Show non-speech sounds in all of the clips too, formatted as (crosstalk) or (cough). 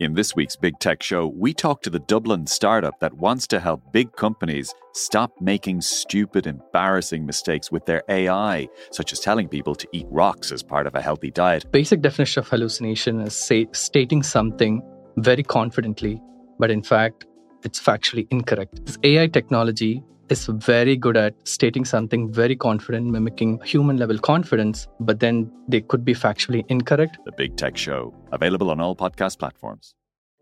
In this week's Big Tech Show, we talk to the Dublin startup that wants to help big companies stop making stupid, embarrassing mistakes with their AI, such as telling people to eat rocks as part of a healthy diet. Basic definition of hallucination is say, stating something very confidently, but in fact, it's factually incorrect. This AI technology is very good at stating something very confident, mimicking human level confidence, but then they could be factually incorrect. The Big Tech Show, available on all podcast platforms.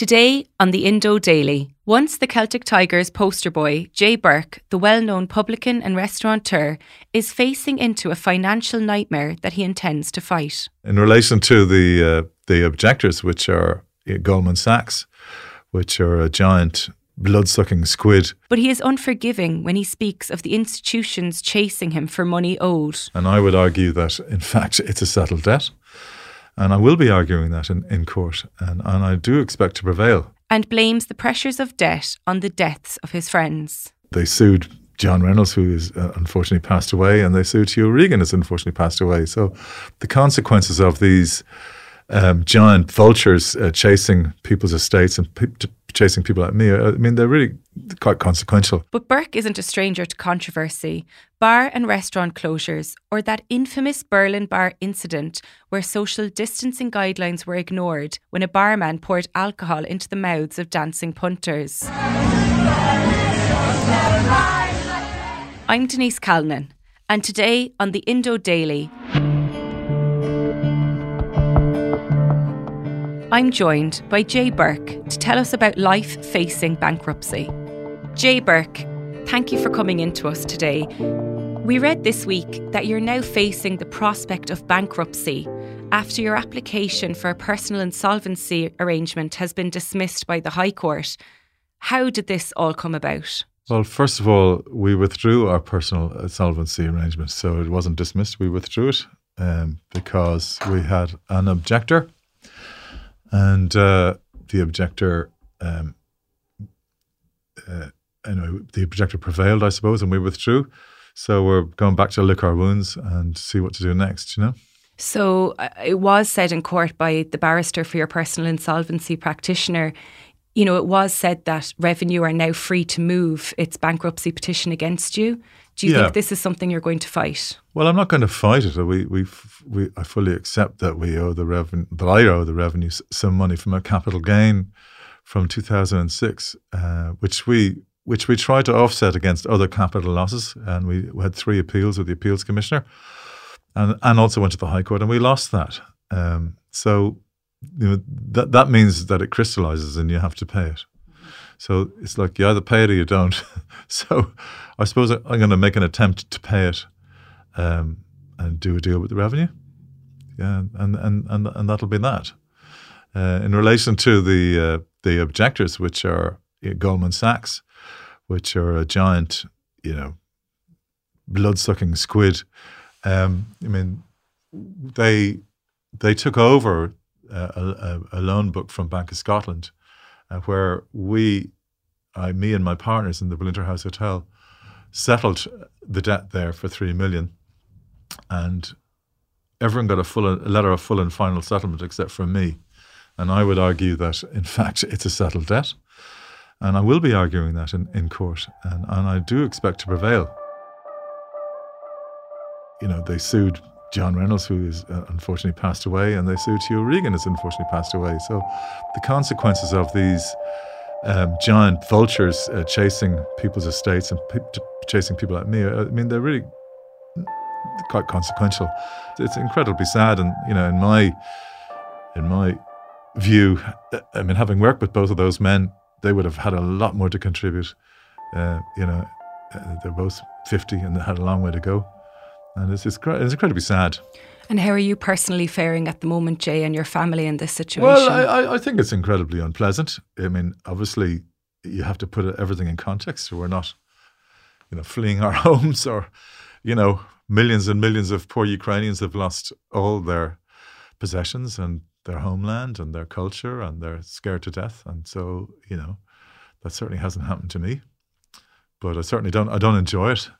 Today on the Indo Daily, once the Celtic Tigers poster boy, Jay Bourke, the well known publican and restaurateur, is facing into a financial nightmare that he intends to fight. In relation to the, uh, the objectors, which are uh, Goldman Sachs, which are a giant blood sucking squid. But he is unforgiving when he speaks of the institutions chasing him for money owed. And I would argue that, in fact, it's a settled debt. And I will be arguing that in, in court, and, and I do expect to prevail. And blames the pressures of debt on the deaths of his friends. They sued John Reynolds, who is uh, unfortunately passed away, and they sued Hugh Regan, who's unfortunately passed away. So the consequences of these um, giant vultures uh, chasing people's estates and pe- chasing people like me. Uh, I mean, they're really quite consequential. But Bourke isn't a stranger to controversy. Bar and restaurant closures, or that infamous Berlin bar incident where social distancing guidelines were ignored when a barman poured alcohol into the mouths of dancing punters. I'm Denise Calnan, and today on the Indo Daily, I'm joined by Jay Bourke to tell us about life facing bankruptcy. Jay Bourke, thank you for coming in to us today. We read this week that you're now facing the prospect of bankruptcy after your application for a personal insolvency arrangement has been dismissed by the High Court. How did this all come about? Well, first of all, we withdrew our personal insolvency arrangement. So it wasn't dismissed, we withdrew it um, because we had an objector and uh, the objector, um, uh, anyway, the objector prevailed, I suppose, and we withdrew. So we're going back to lick our wounds and see what to do next, you know? So uh, it was said in court by the barrister for your personal insolvency practitioner. You know, it was said that Revenue are now free to move its bankruptcy petition against you. Do you yeah. think this is something you're going to fight? Well, I'm not going to fight it. We, we, we, I fully accept that we owe the revenue, that I owe the revenue some money from a capital gain from 2006, uh, which we, which we tried to offset against other capital losses, and we had three appeals with the appeals commissioner, and and also went to the High Court, and we lost that. Um, so, you know, that that means that it crystallizes, and you have to pay it. So it's like you either pay it or you don't. (laughs) so I suppose I'm going to make an attempt to pay it um, and do a deal with the revenue. Yeah, and and and, and that'll be that. Uh, in relation to the uh, the objectors, which are Goldman Sachs, which are a giant, you know, blood sucking squid. Um, I mean, they they took over a, a, loan book from Bank of Scotland, uh, where we, I, me and my partners in the Bellinter House Hotel, settled the debt there for three million, and everyone got a full a letter of full and final settlement except for me, and I would argue that in (laughs) fact it's a settled debt, and I will be arguing that in, in court, and, and I do expect to prevail. You know, they sued John Reynolds, who is uh, unfortunately passed away, and they sued Hugh Regan, has unfortunately passed away. So the consequences of these um, giant vultures uh, chasing people's estates and pe- chasing people like me, uh, I mean, they're really quite consequential. It's incredibly sad, and you know, in my in my view, uh, I mean, having worked with both of those men, they would have had a lot more to contribute. Uh, you know, they're both fifty and they had a long way to go and it's, it's, it's incredibly sad. And how are you personally faring at the moment, Jay, and your family in this situation? Well, I, I think it's incredibly unpleasant. I mean, obviously, you have to put everything in context. We're not, you know, fleeing our (laughs) homes or, you know, millions and millions of poor Ukrainians have lost all their possessions and their homeland and their culture and they're scared to death. And so, you know, that certainly hasn't happened to me. But I certainly don't I don't enjoy it.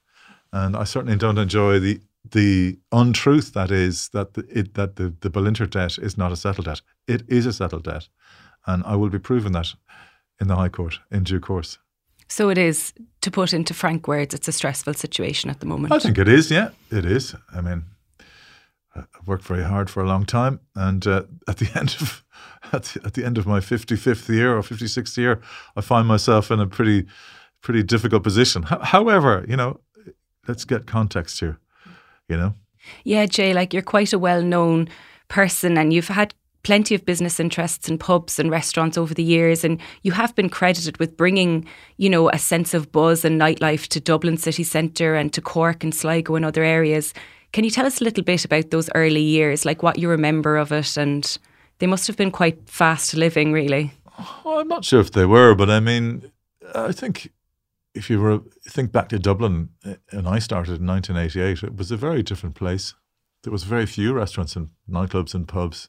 And I certainly don't enjoy the the untruth that is that the, it, that the, the Bellinter debt is not a settled debt. It is a settled debt. And I will be proving that in the High Court in due course. So it is, to put into frank words, it's a stressful situation at the moment. I think it is, yeah, it is. I mean, I've worked very hard for a long time, and uh, at the (laughs) end of at the, at the end of my fifty fifth year or fifty sixth year, I find myself in a pretty pretty difficult position. H- however, you know, let's get context here. You know. Yeah, Jay, like you're quite a well known person, and you've had plenty of business interests in pubs and restaurants over the years and you have been credited with bringing you know a sense of buzz and nightlife to Dublin city centre and to Cork and Sligo and other areas can you tell us a little bit about those early years like what you remember of it and they must have been quite fast living really well, I'm not sure if they were but I mean I think if you were think back to Dublin eh, and I started in 1988 it was a very different place there was very few restaurants and nightclubs and pubs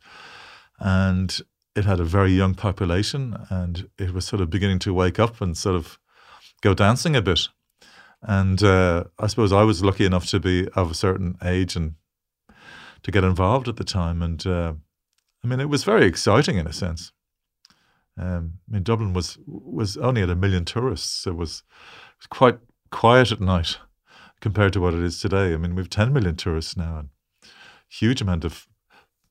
and it had a very young population and it was sort of beginning to wake up and sort of go dancing a bit. And uh, I suppose I was lucky enough to be of a certain age and to get involved at the time. And uh, I mean, it was very exciting in a sense. Um, I mean, Dublin was was only at a million tourists. It was, it was quite quiet at night compared to what it is today. I mean, we've 10 million tourists now and huge amount of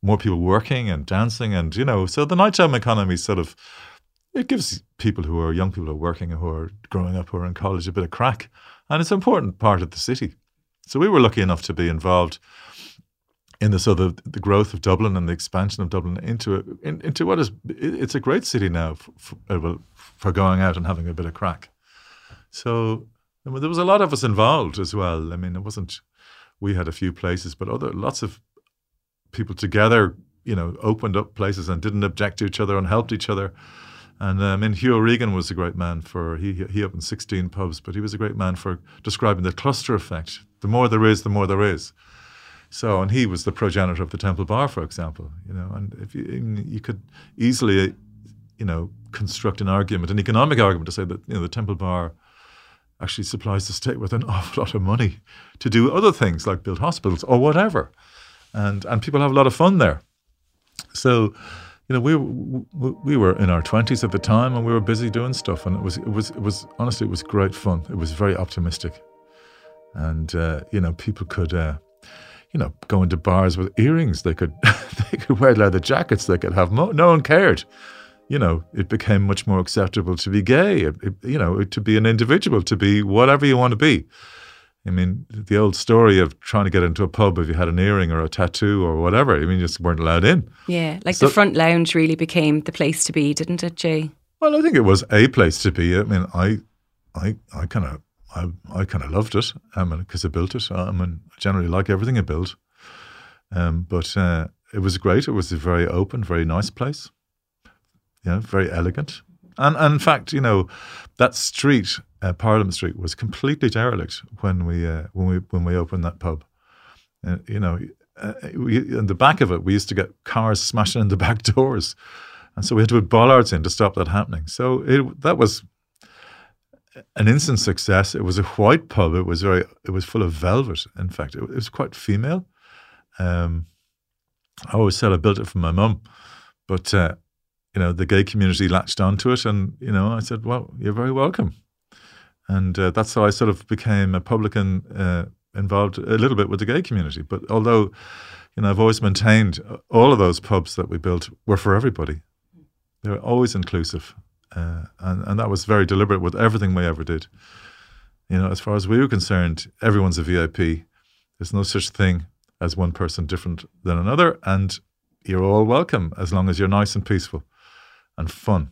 more people working and dancing, and you know, so the nighttime economy sort of it gives people who are young people who are working who are growing up who are in college a bit of crack, and it's an important part of the city. So we were lucky enough to be involved in the sort of the growth of Dublin and the expansion of Dublin into in, into what is it's a great city now for, for, uh, for, going out and having a bit of crack. So I mean, there was a lot of us involved as well. I mean, it wasn't we had a few places, but other lots of people together, you know, opened up places and didn't object to each other and helped each other. And um, and Hugh Regan was a great man for he he opened 16 pubs, but he was a great man for describing the cluster effect. The more there is, the more there is. So, and he was the progenitor of the Temple Bar, for example. You know, and if you you could easily, you know, construct an argument, an economic argument, to say that you know the Temple Bar actually supplies the state with an (laughs) awful lot of money to do other things like build hospitals or whatever and and people have a lot of fun there. So, you know, we we were in our twenties at the time, and we were busy doing stuff, and it was it was it was honestly it was great fun. It was very optimistic, and uh, you know, people could. Uh, you know, go into bars with earrings. They could, (laughs) they could wear leather jackets. They could have mo- no one cared. You know, it became much more acceptable to be gay. It, it, you know, to be an individual, to be whatever you want to be. I mean, the old story of trying to get into a pub if you had an earring or a tattoo or whatever, I mean, you just weren't allowed in. Yeah, like so, the front lounge really became the place to be, didn't it, Jay? Well, I think it was a place to be. I mean, I, I, I kind of, I, I kind of loved it. Because I built it. I mean, I generally like everything I built. Um, but uh, it was great. It was a very open, very nice place. You know, very elegant. And, and in fact, you know, that street uh, Parliament Street was completely derelict when we uh, when we when we opened that pub. Uh, you know, uh, we, in the back of it, we used to get cars smashing in the (laughs) back doors, and so we had to put bollards in to stop that happening. So it, that was an instant success. It was a white pub. It was very. It was full of velvet. In fact, it, it was quite female. Um, I always said I built it for my mum, but uh, you know the gay community latched onto it, and you know I said, "Well, you're very welcome." and uh, that's how I sort of became a publican uh, involved a little bit with the gay community. But although, you know, I've always maintained uh, all of those pubs that we built were for everybody. They were always inclusive, uh, and and that was very deliberate with everything we ever did. You know, as far as we were concerned, everyone's a VIP. There's no such thing as one person different than another, and you're all welcome as long as you're nice and peaceful and fun.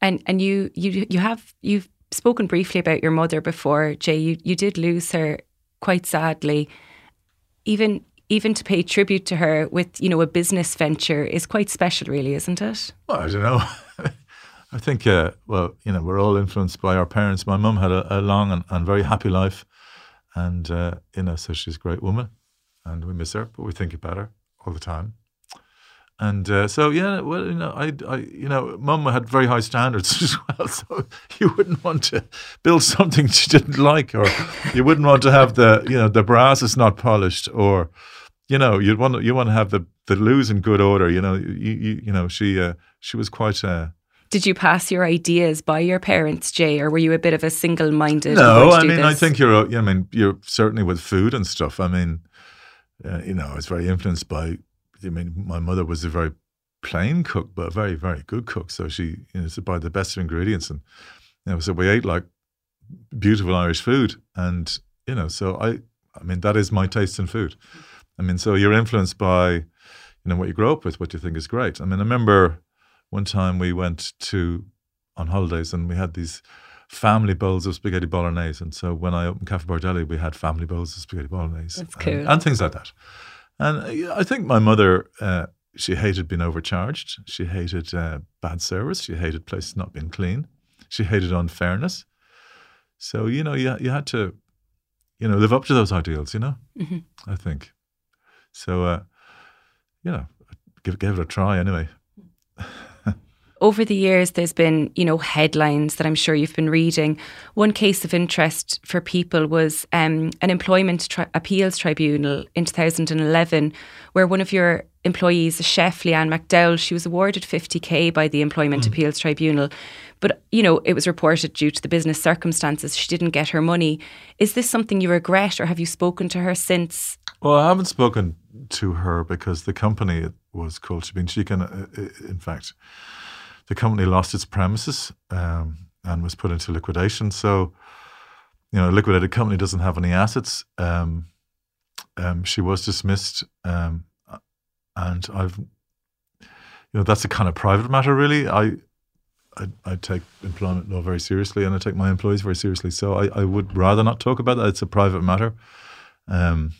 And and you you you have you've spoken briefly about your mother before, Jay. You, you did lose her quite sadly. Even even to pay tribute to her with, you know, a business venture is quite special, really, isn't it? Well, I don't know. (laughs) I think, uh, well, you know, we're all influenced by our parents. My mum had a, a long and, and, very happy life, and uh, you know, so she's a great woman, and we miss her, but we think about her all the time. And uh, so, yeah, well, you know, I, I, you know, mum had very high standards (laughs) as well. So you wouldn't want to build something she didn't like, or you wouldn't want to have the, you know, the brass is not polished, or, you know, you'd want you want to have the the loos in good order. You know, you you, you know, she uh, she was quite. Uh, did you pass your ideas by your parents, Jay, or were you a bit of a single-minded? No, I mean, this? I think you're. I mean, you're certainly with food and stuff. I mean, uh, you know, I was very influenced by. I mean, my mother was a very plain cook, but a very, very good cook. So she, you know, buy the best of ingredients, and you know, so we ate like beautiful Irish food, and you know, so I, I mean, that is my taste in food. I mean, so you're influenced by, you know, what you grow up with, what you think is great. I mean, I remember one time we went to on holidays and we had these family bowls of spaghetti bolognese. And so when I opened Cafe Bar Deli, we had family bowls of spaghetti bolognese. That's cool. And, and things like that. And I think my mother, uh, she hated being overcharged. She hated uh, bad service. She hated places not being clean. She hated unfairness. So, you know, you, you had to, you know, live up to those ideals, you know, mm-hmm. I think. So, uh, you know, give, give it a try anyway (laughs) over the years, there's been, you know, headlines that I'm sure you've been reading. One case of interest for people was um, an employment tri- appeals tribunal in 2011, where one of your employees, a chef, Leanne McDowell, she was awarded 50k by the Employment mm. Appeals Tribunal. But, you know, it was reported due to the business circumstances, she didn't get her money. Is this something you regret, or have you spoken to her since? Well, I haven't spoken to her because the company was called She can, uh, uh, in fact, the company lost its premises um, and was put into liquidation. So, you know, a liquidated company doesn't have any assets. Um, um, she was dismissed, um, and I've, you know, that's a kind of private matter. Really, I, I, I, take employment law very seriously, and I take my employees very seriously. So I, I would rather not talk about that. It's a private matter. Um,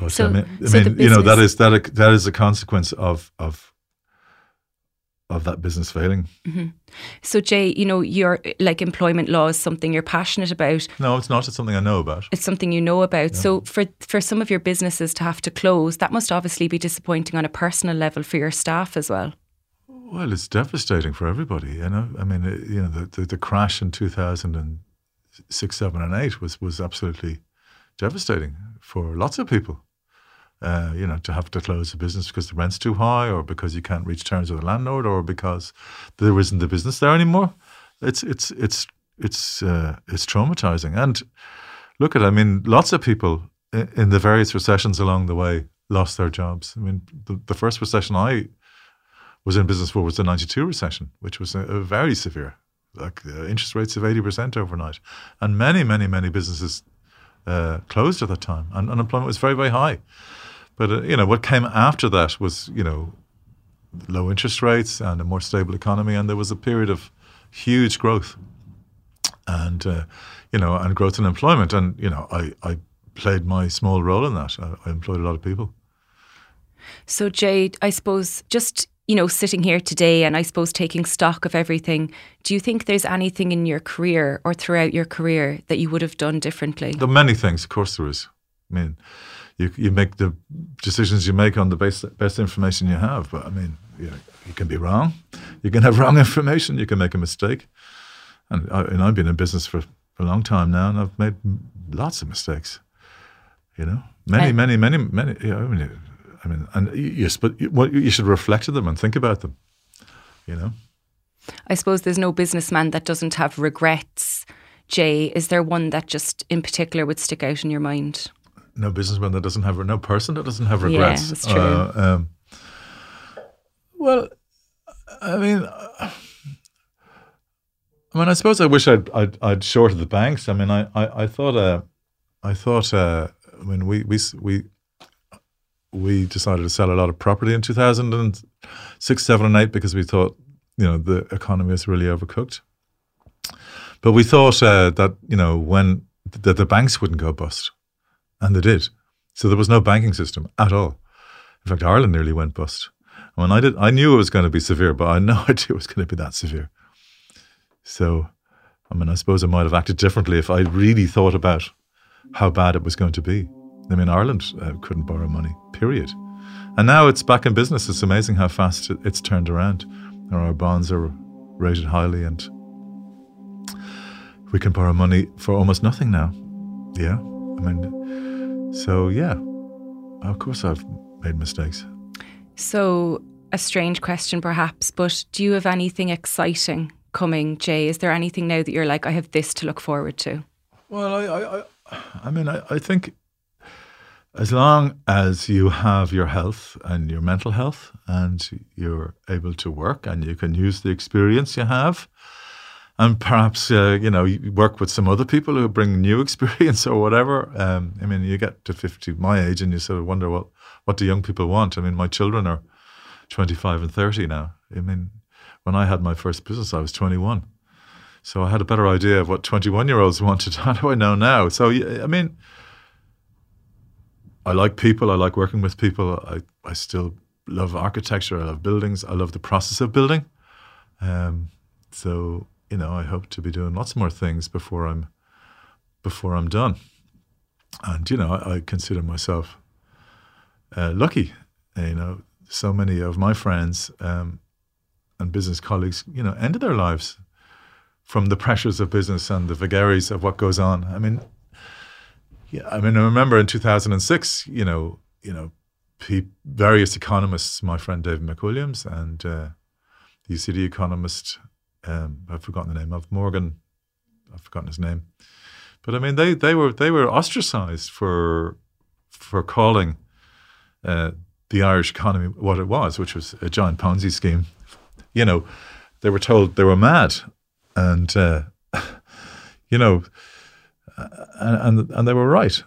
but so, I mean, I so mean you know, that is that that is a consequence of of of that business failing. Mm-hmm. So, Jay, you know, your like employment law is something you're passionate about. No, it's not. It's something I know about. It's something you know about. Yeah. So, for for some of your businesses to have to close, that must obviously be disappointing on a personal level for your staff as well. Well, it's devastating for everybody. You know, I mean, you know, the the, the crash in two thousand and six, seven, and eight was was absolutely devastating for lots of people uh, you know, to have to close the business because the rent's too high, or because you can't reach terms with the landlord, or because there isn't the business there anymore. It's it's it's it's uh, it's traumatizing. And look at, I mean, lots of people in the various recessions along the way lost their jobs. I mean, the, the first recession I was in business for was the '92 recession, which was a, a very severe, like uh, interest rates of eighty percent overnight, and many, many, many businesses uh, closed at that time, and unemployment was very, very high. But uh, you know what came after that was you know low interest rates and a more stable economy, and there was a period of huge growth, and uh, you know and growth in employment, and you know I, I played my small role in that. I, I employed a lot of people. So Jade, I suppose just you know, sitting here today and I suppose taking stock of everything, do you think there's anything in your career or throughout your career that you would have done differently? There are many things, of course, there is. I mean, you you make the decisions you make on the best best information you have. But I mean, you, know, you can be wrong. You can have wrong information. You can make a mistake. And, I, and I've been in business for, for a long time now, and I've made lots of mistakes. You know, many, many, many, many. You know, I mean, I mean, and you, you, well, you should reflect on them and think about them. You know. I suppose there's no businessman that doesn't have regrets. Jay, is there one that just in particular would stick out in your mind? No businessman that doesn't have no person that doesn't have regrets. Yeah, that's true. Uh, um, well, I mean, I mean, I suppose I wish I'd I'd, I'd shorted the banks. I mean, I I, I thought uh, I thought uh, I mean we we we we decided to sell a lot of property in two thousand and six, seven, and eight because we thought you know the economy was really overcooked. But we thought uh, that you know when that the banks wouldn't go bust and they did. So there was no banking system at all. In fact, Ireland nearly went bust. When I did, I knew it was going to be severe, but I had (laughs) no idea it was going to be that severe. So, I mean, I suppose I might have acted differently if I really thought about how bad it was going to be. I mean, Ireland uh, couldn't borrow money, period. And now it's back in business. It's amazing how fast it, it's turned around. Our bonds are rated highly, and we can borrow money for almost nothing now. Yeah. I mean, so yeah, of course I've made mistakes. So, a strange question perhaps, but do you have anything exciting coming, Jay? Is there anything now that you're like, I have this to look forward to? Well, I, I, I, mean, I, I think as long as you have your health and your mental health and you're able to work and you can use the experience you have and perhaps uh, you know you work with some other people who bring new (laughs) experience or whatever um, i mean you get to 50 my age and you sort of wonder what what do young people want i mean my children are 25 and 30 now i mean when i had my first business i was 21 so i had a better idea of what 21 year olds (laughs) wanted how do i know now so i mean I like people. I like working with people. I, I still love architecture. I love buildings. I love the process of building. Um, so you know, I hope to be doing lots more things before I'm before I'm done. And you know, I, I consider myself uh, lucky. You know, so many of my friends um, and business colleagues, you know, ended their lives from the pressures of business and the vagaries of what goes on. I mean, yeah, I mean, I remember in 2006, you know, you know, pe- various economists, my friend David McWilliams and uh, the UCD economist, um, I've forgotten the name of Morgan, I've forgotten his name, but I mean, they they were they were ostracized for for calling uh, the Irish economy what it was, which was a giant Ponzi scheme. You know, they were told they were mad, and uh, (laughs) you know and, and, and they were right.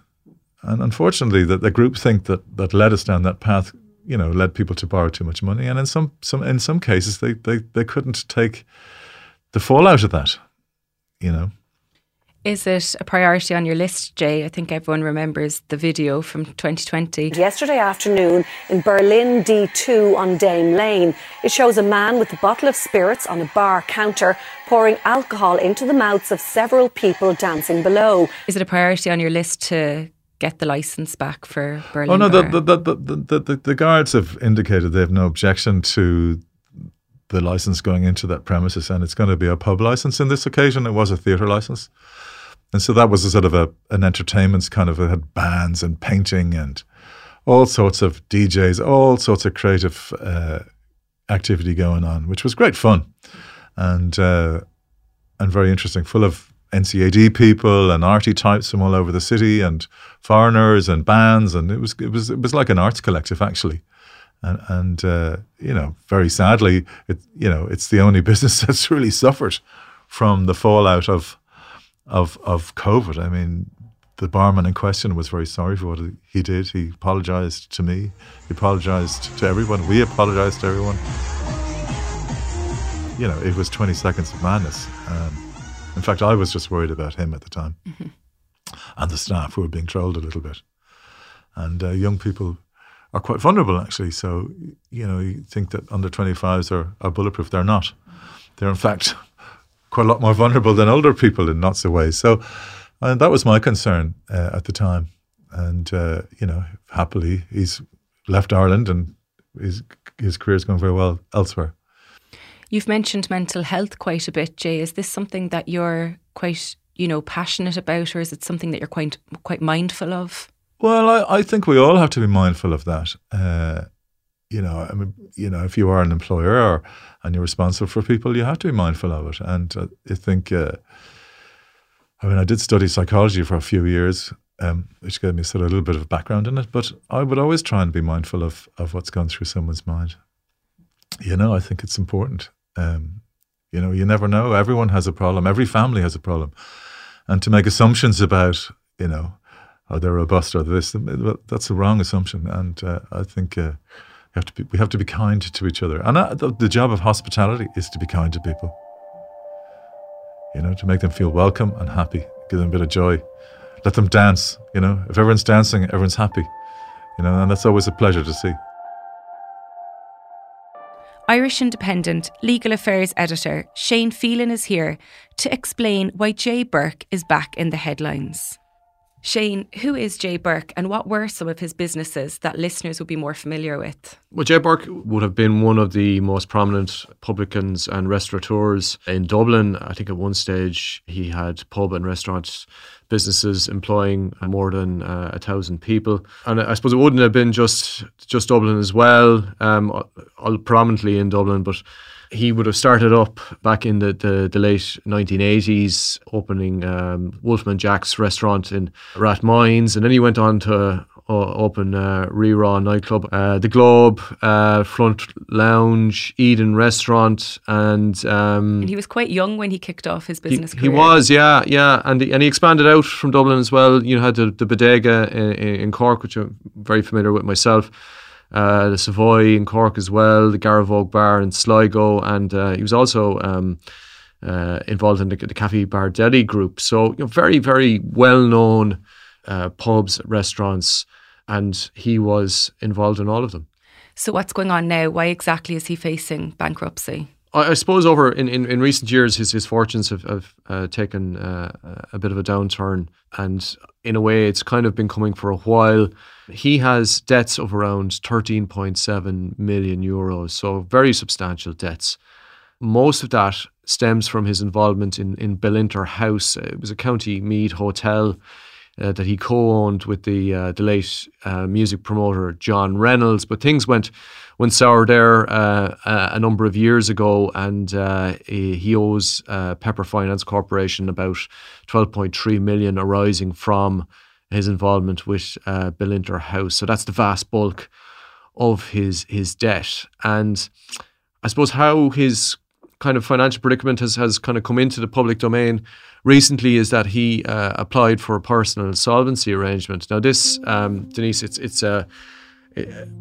And unfortunately, the, the group think that that led us down that path, you know, led people to borrow too much money. And in some some in some cases, they they, they couldn't take the fallout of that, you know. Is it a priority on your list, Jay? I think everyone remembers the video from 2020. Yesterday afternoon in Berlin D2 on Dame Lane, it shows a man with a bottle of spirits on a bar counter pouring alcohol into the mouths of several people dancing below. Is it a priority on your list to get the license back for Berlin? Oh no, the the, the, the, the, the guards have indicated they have no objection to the license going into that premises, and it's going to be a pub license. In this occasion, it was a theatre license. And so that was a sort of a, an entertainments kind of, it had bands and painting and all sorts of DJs, all sorts of creative uh, activity going on, which was great fun and uh, and very interesting, full of NCAD people and arty types from all over the city and foreigners and bands, and it was it was it was like an arts collective actually, and and uh, you know very sadly it you know it's the only (laughs) business that's really suffered from the fallout of of of COVID. I mean, the barman in question was very sorry for what he did. He apologized to me. He apologized to everyone. We apologized to everyone. You know, it was 20 seconds of madness. Um, in fact, I was just worried about him at the time mm-hmm. and the staff who were being trolled a little bit. And uh, young people are quite vulnerable, actually. So, you know, you think that under 25s are, are bulletproof. They're not. They're, in fact, (laughs) quite a lot more vulnerable than older people in lots of ways. So, and that was my concern uh, at the time. And uh, you know, happily, he's left Ireland and his his career's going very well elsewhere. You've mentioned mental health quite a bit, Jay. Is this something that you're quite, you know, passionate about, or is it something that you're quite quite mindful of? Well, I, I think we all have to be mindful of that. Uh, you know, I mean, you know, if you are an employer and you're responsible for people, you have to be mindful of it. And I think, uh, I mean, I did study psychology for a few years, um, which gave me sort of a little bit of a background in it. But I would always try and be mindful of of what's gone through someone's mind. You know, I think it's important. Um, you know, you never know. Everyone has a problem. Every family has a problem, and to make assumptions about, you know, are they robust or this, that's a wrong assumption. And uh, I think. Uh, we have to be, we have to be kind to each other. And uh, the, the job of hospitality is to be kind to people. You know, to make them feel welcome and happy, give them a bit of joy. Let them dance. You know, if everyone's dancing, everyone's happy. You know, and that's always a pleasure to see. Irish Independent legal affairs editor Shane Phelan is here to explain why Jay Bourke is back in the headlines. Shane, who is Jay Bourke and what were some of his businesses that listeners would be more familiar with? Well, Jay Bourke would have been one of the most prominent publicans and restaurateurs in Dublin. I think at one stage he had pub and restaurant businesses employing more than uh, a thousand people. And I suppose it wouldn't have been just just Dublin as well, um, prominently in Dublin, but he would have started up back in the, the, the late 1980s, opening um, Wolfman Jack's restaurant in Rathmines, and then he went on to uh, open uh, Raw nightclub, uh, the Globe, uh, Front Lounge, Eden Restaurant, and, um, and he was quite young when he kicked off his business. He, career. he was, yeah, yeah, and and he expanded out from Dublin as well. You know, had the, the Bodega in, in Cork, which I'm very familiar with myself uh, the Savoy in Cork as well, the Garavogue Bar in Sligo, and uh, he was also um, uh, involved in the, the Cafe Bar Deli group. So, you know, very, very well known uh, pubs, restaurants, and he was involved in all of them. So, what's going on now? Why exactly is he facing bankruptcy? I, suppose over in, in, in, recent years, his, his fortunes have, have uh, taken uh, a bit of a downturn, and in a way, it's kind of been coming for a while. He has debts of around 13.7 million euros, so very substantial debts. Most of that stems from his involvement in, in Bellinter House. It was a County Meath hotel uh, that he co-owned with the uh, the late uh, music promoter John Reynolds. But things went went sour there uh, a number of years ago, and uh, he owes uh, Pepper Finance Corporation about 12.3 million arising from his involvement with uh, Bellinter House. So that's the vast bulk of his his debt. And I suppose how his kind of financial predicament has, has kind of come into the public domain recently is that he uh, applied for a personal insolvency arrangement. Now, this, um, Denise, it's it's a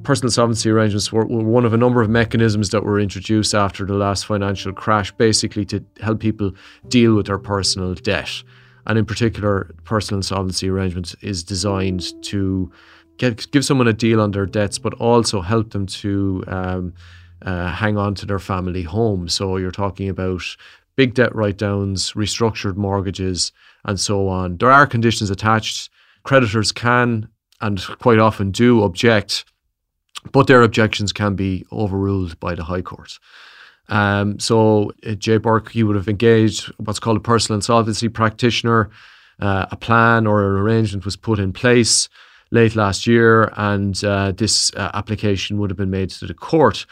personal insolvency arrangements were, were, one of a number of mechanisms that were introduced after the last financial crash, basically to help people deal with their personal debt. And in particular, personal insolvency arrangements is designed to get, give someone a deal on their debts, but also help them to um, uh, hang on to their family home. So you're talking about big debt write downs, restructured mortgages, and so on. There are conditions attached. Creditors can and quite often do object, but their objections can be overruled by the High Court. Um, so uh, Jay Bourke, you would have engaged what's called a personal insolvency practitioner. Uh, a plan or an arrangement was put in place late last year, and uh, this uh, application would have been made to the court.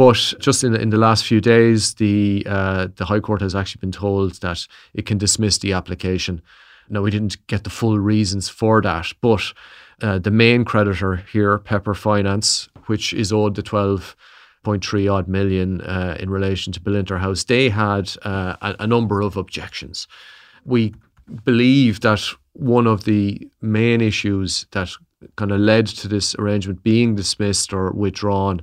But just in, in the last few days, the uh, the High Court has actually been told that it can dismiss the application. Now, we didn't get the full reasons for that, but uh, the main creditor here, Pepper Finance, which is owed the 12.3 odd million uh, in relation to Bellinter House, they had uh, a, a number of objections. We believe that one of the main issues that kind of led to this arrangement being dismissed or withdrawn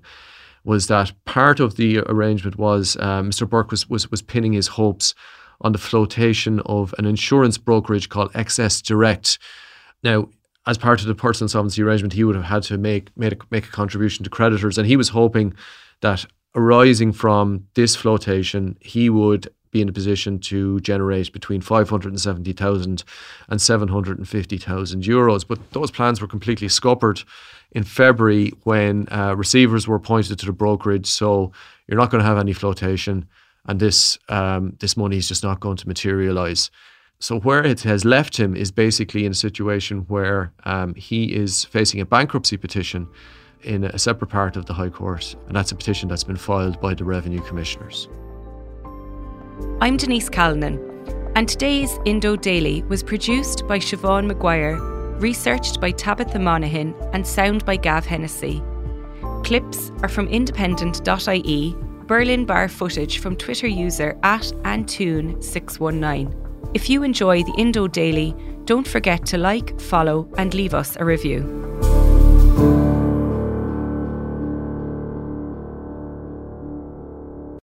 was that part of the arrangement was uh, Mr. Bourke was, was was pinning his hopes on the flotation of an insurance brokerage called XS Direct. Now, as part of the personal insolvency arrangement, he would have had to make make a, make a contribution to creditors, and he was hoping that arising from this flotation, he would be in a position to generate between 570,000 and 750,000 euros. But those plans were completely scuppered in February when uh, receivers were appointed to the brokerage. So you're not going to have any flotation, and this um, this money is just not going to materialize. So where it has left him is basically in a situation where um, he is facing a bankruptcy petition in a separate part of the High Court, and that's a petition that's been filed by the Revenue Commissioners. I'm Denise Calnan, and today's Indo Daily was produced by Siobhan Maguire, researched by Tabitha Monaghan, and sound by Gav Hennessy. Clips are from independent.ie, Berlin bar footage from Twitter user at Antune619. If you enjoy the Indo Daily, don't forget to like, follow, and leave us a review.